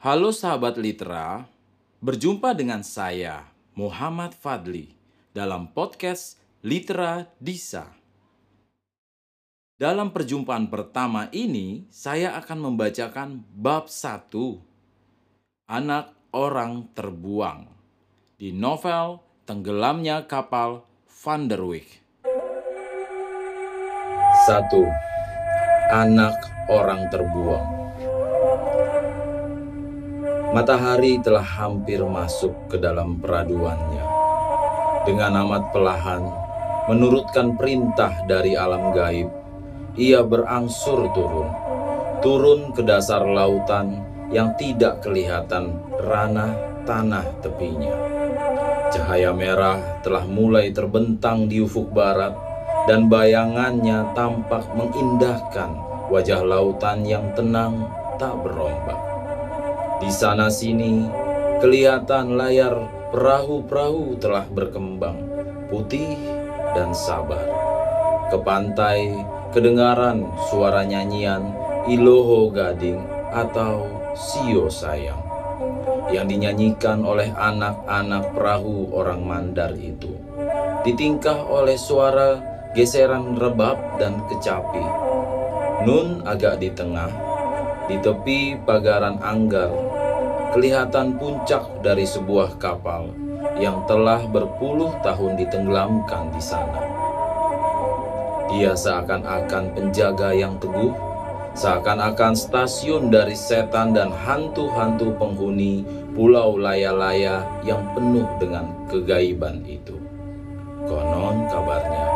Halo sahabat Litra, berjumpa dengan saya Muhammad Fadli dalam podcast Litra Disa. Dalam perjumpaan pertama ini, saya akan membacakan bab 1. Anak orang terbuang di novel Tenggelamnya Kapal Van der Wijk. 1. Anak orang terbuang. Matahari telah hampir masuk ke dalam peraduannya. Dengan amat pelahan, menurutkan perintah dari alam gaib, ia berangsur turun. Turun ke dasar lautan yang tidak kelihatan ranah tanah tepinya. Cahaya merah telah mulai terbentang di ufuk barat dan bayangannya tampak mengindahkan wajah lautan yang tenang tak berombak. Di sana sini kelihatan layar perahu-perahu telah berkembang, putih dan sabar. Ke pantai kedengaran suara nyanyian Iloho Gading atau Sio Sayang yang dinyanyikan oleh anak-anak perahu orang Mandar itu. Ditingkah oleh suara geseran rebab dan kecapi. Nun agak di tengah, di tepi pagaran anggar, kelihatan puncak dari sebuah kapal yang telah berpuluh tahun ditenggelamkan di sana. Dia seakan-akan penjaga yang teguh Seakan-akan stasiun dari setan dan hantu-hantu penghuni pulau laya-laya yang penuh dengan kegaiban itu. Konon kabarnya,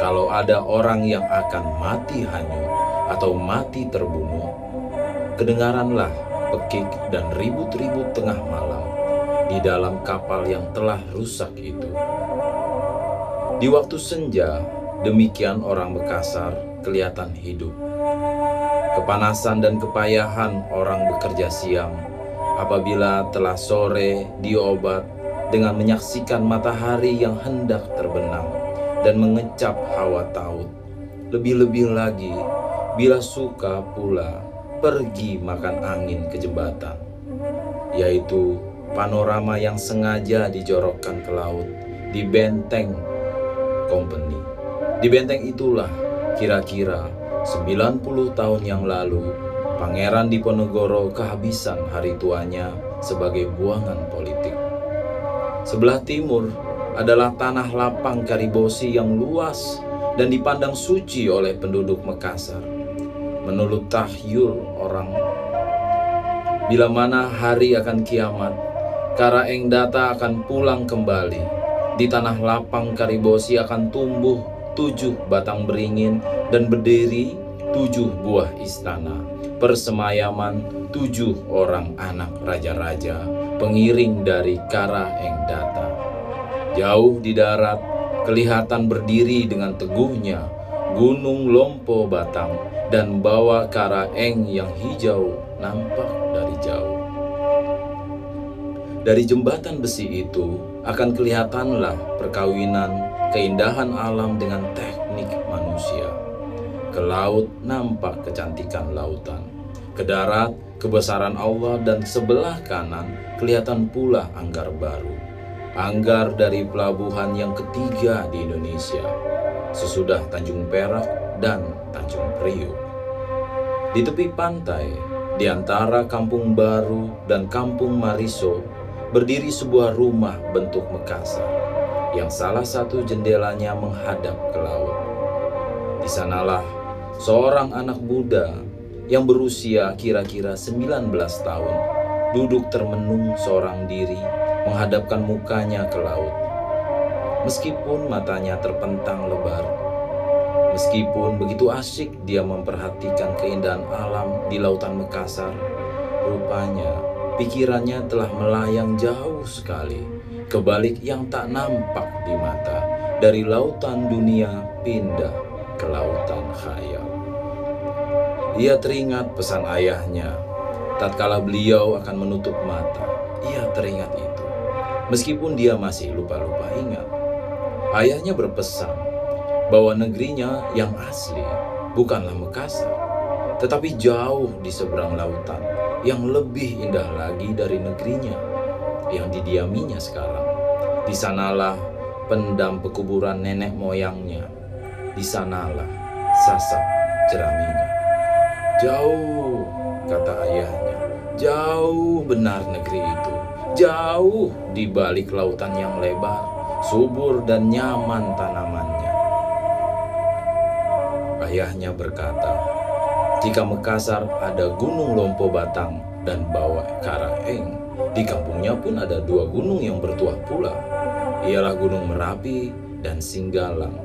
kalau ada orang yang akan mati hanyut atau mati terbunuh, kedengaranlah pekik dan ribut-ribut tengah malam di dalam kapal yang telah rusak itu. Di waktu senja, demikian orang Makassar kelihatan hidup kepanasan dan kepayahan orang bekerja siang apabila telah sore diobat dengan menyaksikan matahari yang hendak terbenam dan mengecap hawa taut. Lebih-lebih lagi bila suka pula pergi makan angin ke jembatan, yaitu panorama yang sengaja dijorokkan ke laut di benteng company. Di benteng itulah kira-kira 90 tahun yang lalu, Pangeran Diponegoro kehabisan hari tuanya sebagai buangan politik. Sebelah timur adalah tanah lapang Karibosi yang luas dan dipandang suci oleh penduduk Makassar. Menurut tahyul orang, bila mana hari akan kiamat, Karaeng Data akan pulang kembali. Di tanah lapang Karibosi akan tumbuh tujuh batang beringin dan berdiri tujuh buah istana, persemayaman tujuh orang anak raja-raja, pengiring dari Kara Engdata. Jauh di darat, kelihatan berdiri dengan teguhnya Gunung Lompo Batang dan bawa Kara Eng yang hijau nampak dari jauh. Dari jembatan besi itu akan kelihatanlah perkawinan keindahan alam dengan teknik manusia. Ke laut nampak kecantikan lautan. Ke darat kebesaran Allah dan sebelah kanan kelihatan pula anggar baru. Anggar dari pelabuhan yang ketiga di Indonesia. Sesudah Tanjung Perak dan Tanjung Priuk. Di tepi pantai, di antara Kampung Baru dan Kampung Mariso, berdiri sebuah rumah bentuk Makassar yang salah satu jendelanya menghadap ke laut. Di sanalah seorang anak muda yang berusia kira-kira 19 tahun duduk termenung seorang diri menghadapkan mukanya ke laut. Meskipun matanya terpentang lebar, meskipun begitu asyik dia memperhatikan keindahan alam di lautan Makassar, rupanya pikirannya telah melayang jauh sekali ke balik yang tak nampak di mata dari lautan dunia pindah ke lautan khayal. Ia teringat pesan ayahnya, tatkala beliau akan menutup mata. Ia teringat itu. Meskipun dia masih lupa-lupa ingat. Ayahnya berpesan bahwa negerinya yang asli bukanlah Makassar, tetapi jauh di seberang lautan, yang lebih indah lagi dari negerinya yang didiaminya sekarang. Di sanalah pendam pekuburan nenek moyangnya. Di sanalah sasak jeraminya. Jauh, kata ayahnya, jauh benar negeri itu. Jauh di balik lautan yang lebar, subur dan nyaman tanamannya. Ayahnya berkata, jika Mekarsar ada Gunung Lompo Batang dan Bawah Karaeng, di kampungnya pun ada dua gunung yang bertuah pula. Ialah Gunung Merapi dan Singgalang.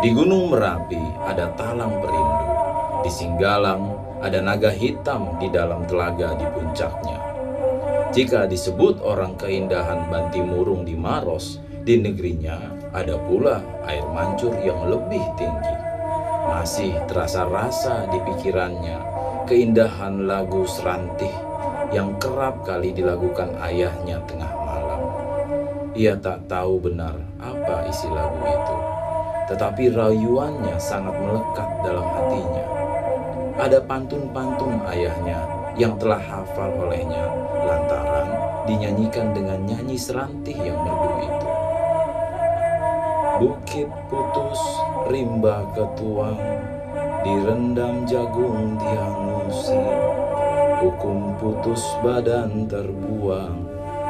Di Gunung Merapi ada Talang Perindu. Di Singgalang ada naga hitam di dalam telaga di puncaknya. Jika disebut orang keindahan Bantimurung di Maros, di negerinya ada pula air mancur yang lebih tinggi. Masih terasa rasa di pikirannya keindahan lagu serantih yang kerap kali dilakukan ayahnya tengah malam. Ia tak tahu benar apa isi lagu itu, tetapi rayuannya sangat melekat dalam hatinya. Ada pantun-pantun ayahnya yang telah hafal olehnya lantaran dinyanyikan dengan nyanyi serantih yang merdu itu. Bukit putus, rimba ketuang, direndam jagung dihangusi. Hukum putus badan terbuang,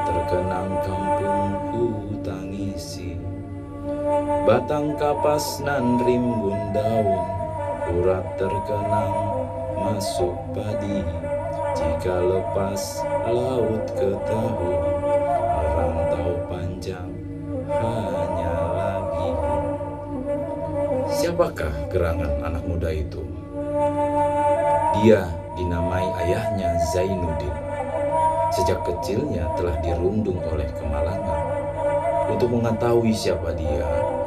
terkenang kampungku tangisi. Batang kapas nan rimbun daun, urat terkenang masuk padi. Jika lepas laut ke tahun, merantau panjang hanya gerangan anak muda itu? Dia dinamai ayahnya Zainuddin. Sejak kecilnya telah dirundung oleh kemalangan. Untuk mengetahui siapa dia,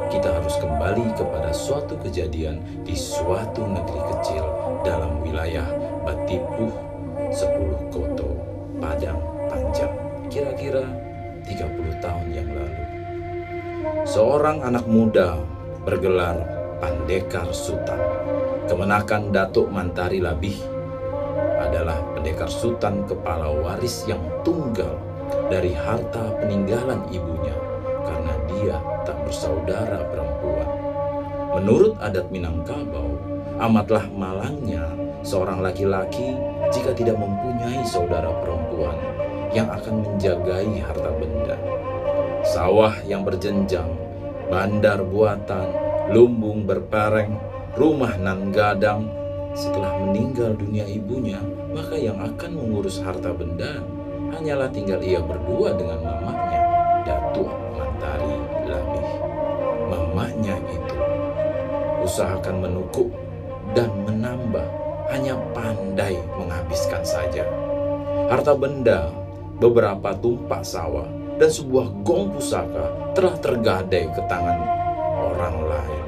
kita harus kembali kepada suatu kejadian di suatu negeri kecil dalam wilayah Batipuh, 10 Koto, Padang, Panjang, kira-kira 30 tahun yang lalu. Seorang anak muda bergelar Pandekar Sultan, kemenakan Datuk Mantari Labih, adalah pendekar sultan kepala waris yang tunggal dari harta peninggalan ibunya karena dia tak bersaudara perempuan. Menurut adat Minangkabau, amatlah malangnya seorang laki-laki jika tidak mempunyai saudara perempuan yang akan menjagai harta benda. Sawah yang berjenjang, bandar buatan, lumbung berpereng, rumah nan gadang, setelah meninggal dunia ibunya, maka yang akan mengurus harta benda hanyalah tinggal ia berdua dengan mamanya, Datuk Mantari Labih. Mamanya itu usahakan menukuk dan menambah, hanya pandai menghabiskan saja. Harta benda, beberapa tumpak sawah, dan sebuah gong pusaka telah tergadai ke tangan orang lain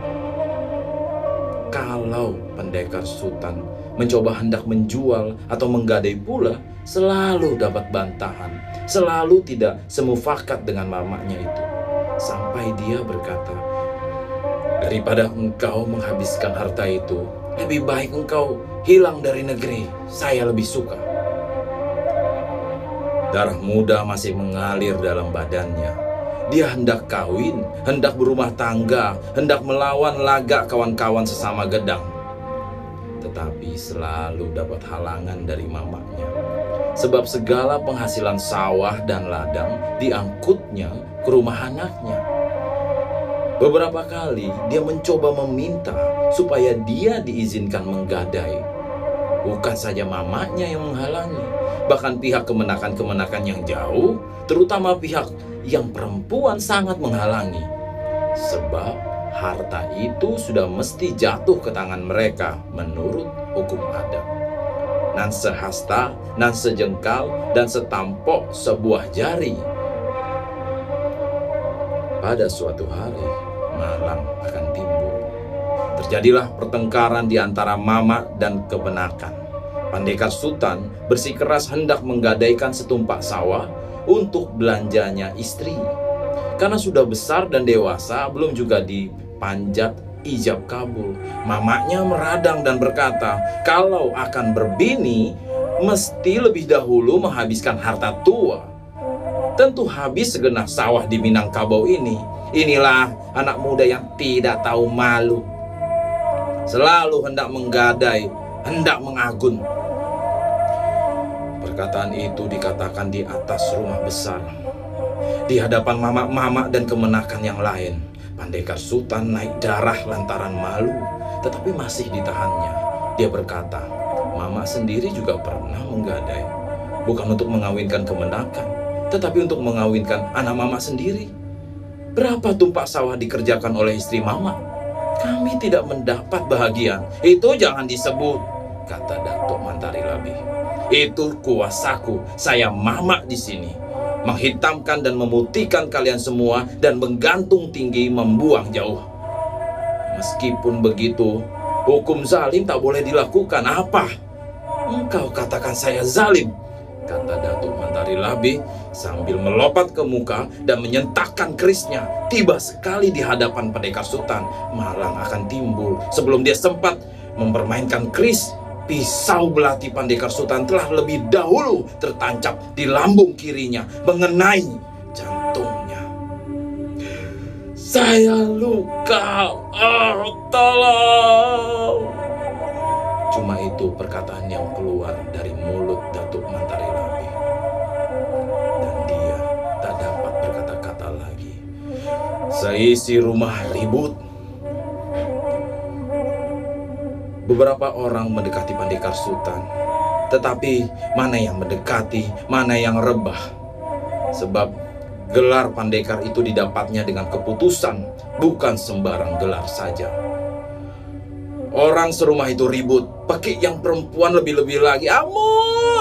kalau pendekar sultan mencoba hendak menjual atau menggadai pula, selalu dapat bantahan, selalu tidak semufakat dengan mamanya itu. Sampai dia berkata, daripada engkau menghabiskan harta itu, lebih baik engkau hilang dari negeri, saya lebih suka. Darah muda masih mengalir dalam badannya, dia hendak kawin, hendak berumah tangga, hendak melawan lagak kawan-kawan sesama gedang. Tetapi selalu dapat halangan dari mamanya. Sebab segala penghasilan sawah dan ladang diangkutnya ke rumah anaknya. Beberapa kali dia mencoba meminta supaya dia diizinkan menggadai. Bukan saja mamanya yang menghalangi, bahkan pihak kemenakan-kemenakan yang jauh, terutama pihak yang perempuan sangat menghalangi. Sebab harta itu sudah mesti jatuh ke tangan mereka menurut hukum adat. Nan sehasta, nan sejengkal, dan setampok sebuah jari. Pada suatu hari, malam akan timbul. Terjadilah pertengkaran di antara mama dan kebenakan. Pandekar Sultan bersikeras hendak menggadaikan setumpak sawah untuk belanjanya istri. Karena sudah besar dan dewasa, belum juga dipanjat ijab kabul. Mamanya meradang dan berkata, kalau akan berbini, mesti lebih dahulu menghabiskan harta tua. Tentu habis segenap sawah di Minangkabau ini. Inilah anak muda yang tidak tahu malu. Selalu hendak menggadai, hendak mengagun. Perkataan itu dikatakan di atas rumah besar. Di hadapan mama-mama dan kemenakan yang lain. Pandekar Sultan naik darah lantaran malu, tetapi masih ditahannya. Dia berkata, Mama sendiri juga pernah menggadai. Bukan untuk mengawinkan kemenakan, tetapi untuk mengawinkan anak mama sendiri. Berapa tumpak sawah dikerjakan oleh istri mama? Kami tidak mendapat bahagian. Itu jangan disebut, kata Datuk Mantari Labih. Itu kuasaku, saya mama di sini. Menghitamkan dan memutihkan kalian semua dan menggantung tinggi membuang jauh. Meskipun begitu, hukum zalim tak boleh dilakukan. Apa? Engkau katakan saya zalim, kata Datuk Mantari Labi sambil melompat ke muka dan menyentakkan kerisnya. Tiba sekali di hadapan pendekar sultan, malang akan timbul sebelum dia sempat mempermainkan keris. Pisau belati pandekar sultan telah lebih dahulu tertancap di lambung kirinya, mengenai jantungnya. Saya luka, oh tolong! Cuma itu perkataan yang keluar dari mulut Datuk Mantari Labi. Dan dia tak dapat berkata-kata lagi. Seisi rumah ribut. Beberapa orang mendekati Pandekar Sultan. Tetapi mana yang mendekati, mana yang rebah. Sebab gelar Pandekar itu didapatnya dengan keputusan, bukan sembarang gelar saja. Orang serumah itu ribut, pakai yang perempuan lebih-lebih lagi. Amu, amu.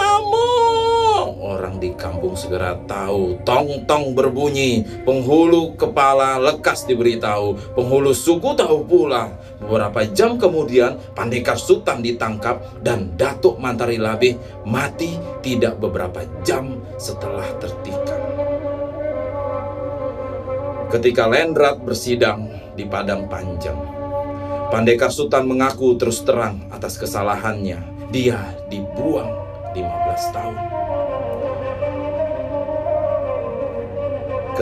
Orang di kampung segera tahu, tong-tong berbunyi, penghulu kepala lekas diberitahu, penghulu suku tahu pula. Beberapa jam kemudian, Pandekar Sultan ditangkap dan Datuk Mantari Labih mati tidak beberapa jam setelah tertikam. Ketika Lendrat bersidang di Padang Panjang, Pandekar Sultan mengaku terus terang atas kesalahannya. Dia dibuang 15 tahun.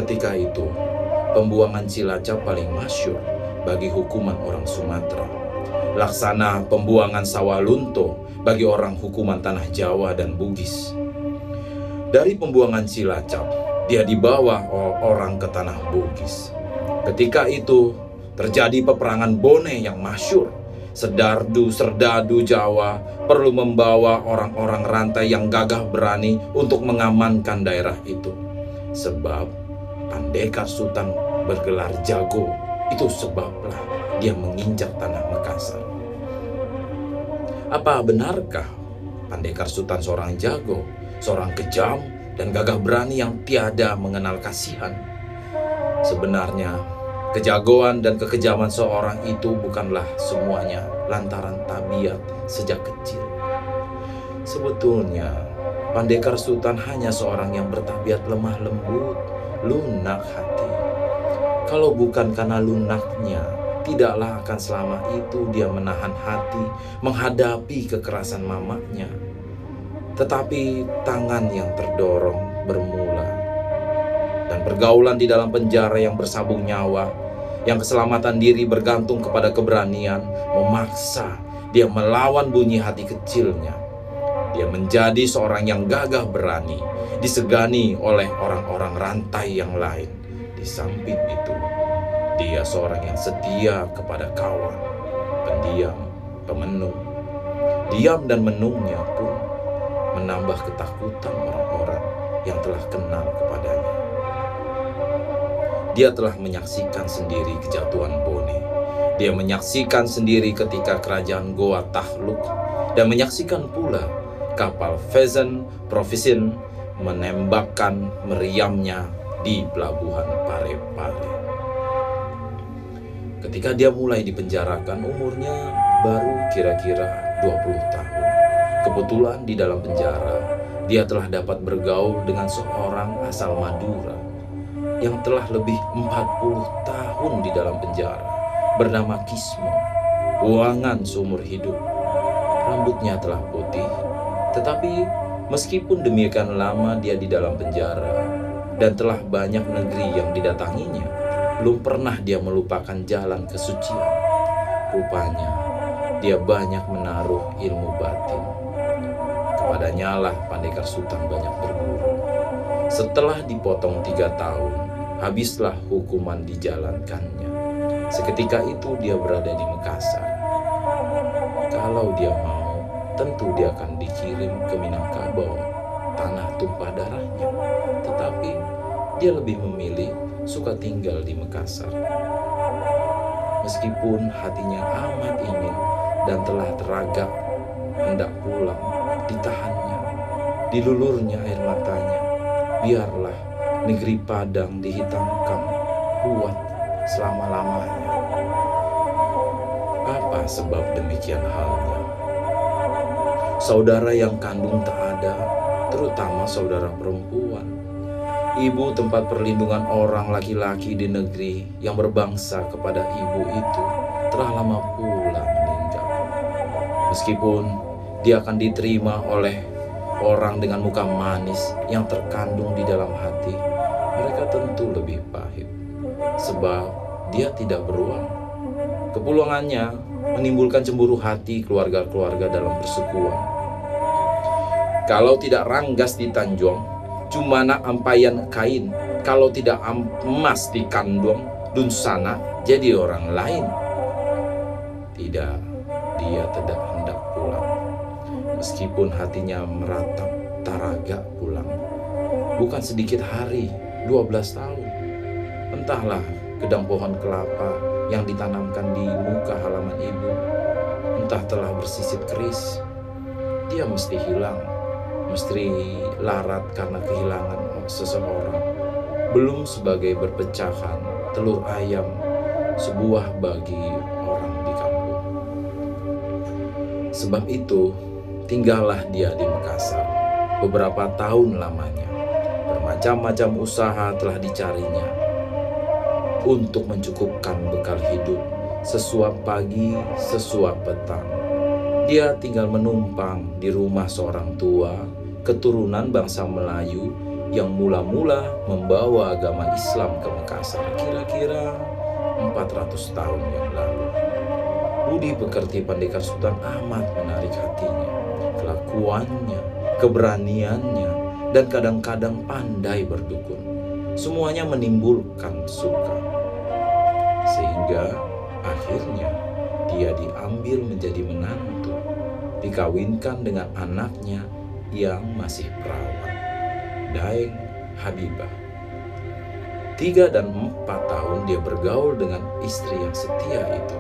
Ketika itu, pembuangan Cilacap paling masyur bagi hukuman orang Sumatera. Laksana pembuangan sawah lunto bagi orang hukuman tanah Jawa dan Bugis. Dari pembuangan Cilacap, dia dibawa orang ke tanah Bugis. Ketika itu, Terjadi peperangan Bone yang masyur. Sedardu Serdadu Jawa perlu membawa orang-orang rantai yang gagah berani untuk mengamankan daerah itu. Sebab Pandekar Sultan bergelar jago. Itu sebablah dia menginjak tanah Makassar. Apa benarkah Pandekar Sultan seorang jago, seorang kejam, dan gagah berani yang tiada mengenal kasihan? Sebenarnya Kejagoan dan kekejaman seorang itu bukanlah semuanya lantaran tabiat sejak kecil. Sebetulnya, Pandekar Sultan hanya seorang yang bertabiat lemah lembut, lunak hati. Kalau bukan karena lunaknya, tidaklah akan selama itu dia menahan hati menghadapi kekerasan mamanya. Tetapi tangan yang terdorong bermula dan pergaulan di dalam penjara yang bersabung nyawa, yang keselamatan diri bergantung kepada keberanian, memaksa dia melawan bunyi hati kecilnya. Dia menjadi seorang yang gagah berani, disegani oleh orang-orang rantai yang lain. Di samping itu, dia seorang yang setia kepada kawan, pendiam, pemenung. Diam dan menungnya pun menambah ketakutan orang-orang yang telah kenal kepadanya. Dia telah menyaksikan sendiri kejatuhan Bone. Dia menyaksikan sendiri ketika kerajaan Goa tahluk dan menyaksikan pula kapal Pheasant Provision menembakkan meriamnya di pelabuhan Parepare. Ketika dia mulai dipenjarakan, umurnya baru kira-kira 20 tahun. Kebetulan di dalam penjara, dia telah dapat bergaul dengan seorang asal Madura yang telah lebih 40 tahun di dalam penjara bernama Kismo, uangan seumur hidup. Rambutnya telah putih, Tetapi meskipun demikian lama dia di dalam penjara dan telah banyak negeri yang didatanginya, belum pernah dia melupakan jalan kesucian. Rupanya dia banyak menaruh ilmu batin. Kepadanya lah Pandekar Sultan banyak berguru. Setelah dipotong tiga tahun, habislah hukuman dijalankannya. Seketika itu dia berada di Makassar. Kalau dia mau, tentu dia akan dikirim ke Minangkabau, tanah tumpah darahnya. Tetapi dia lebih memilih suka tinggal di Makassar. Meskipun hatinya amat ingin dan telah teragak hendak pulang, ditahannya, dilulurnya air matanya. Biarlah negeri Padang dihitamkan buat selama-lamanya. Apa sebab demikian halnya? Saudara yang kandung tak ada, terutama saudara perempuan. Ibu tempat perlindungan orang laki-laki di negeri yang berbangsa kepada ibu itu telah lama pula meninggal. Meskipun dia akan diterima oleh orang dengan muka manis yang terkandung di dalam hati, mereka tentu lebih pahit. Sebab dia tidak beruang. Kepulangannya menimbulkan cemburu hati keluarga-keluarga dalam persekuan. Kalau tidak ranggas di Tanjung, cuma nak ampayan kain. Kalau tidak emas di kandung, dun sana jadi orang lain. Tidak, dia tidak hendak pulang. Meskipun hatinya meratap taraga pulang. Bukan sedikit hari, 12 tahun. Entahlah gedang pohon kelapa yang ditanamkan di muka halaman ibu. Entah telah bersisip keris. Dia mesti hilang mesti larat karena kehilangan seseorang. Belum sebagai berpecahan telur ayam sebuah bagi orang di kampung. Sebab itu, tinggallah dia di Makassar beberapa tahun lamanya. Bermacam-macam usaha telah dicarinya untuk mencukupkan bekal hidup sesuap pagi, sesuap petang. Dia tinggal menumpang di rumah seorang tua keturunan bangsa Melayu yang mula-mula membawa agama Islam ke Makassar kira-kira 400 tahun yang lalu. Budi pekerti Pandekar Sultan amat menarik hatinya. Kelakuannya, keberaniannya, dan kadang-kadang pandai berdukun. Semuanya menimbulkan suka. Sehingga akhirnya dia diambil menjadi menantu, dikawinkan dengan anaknya yang masih perawan, Daeng Habibah. Tiga dan empat tahun dia bergaul dengan istri yang setia itu.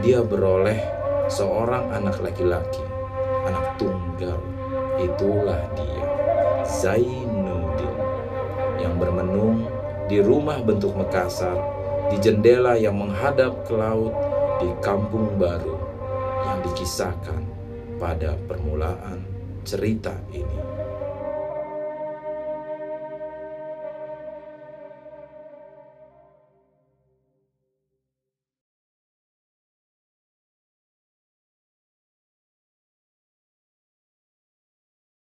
Dia beroleh seorang anak laki-laki, anak tunggal. Itulah dia, Zainuddin, yang bermenung di rumah bentuk Makassar, di jendela yang menghadap ke laut di kampung baru yang dikisahkan pada permulaan cerita ini.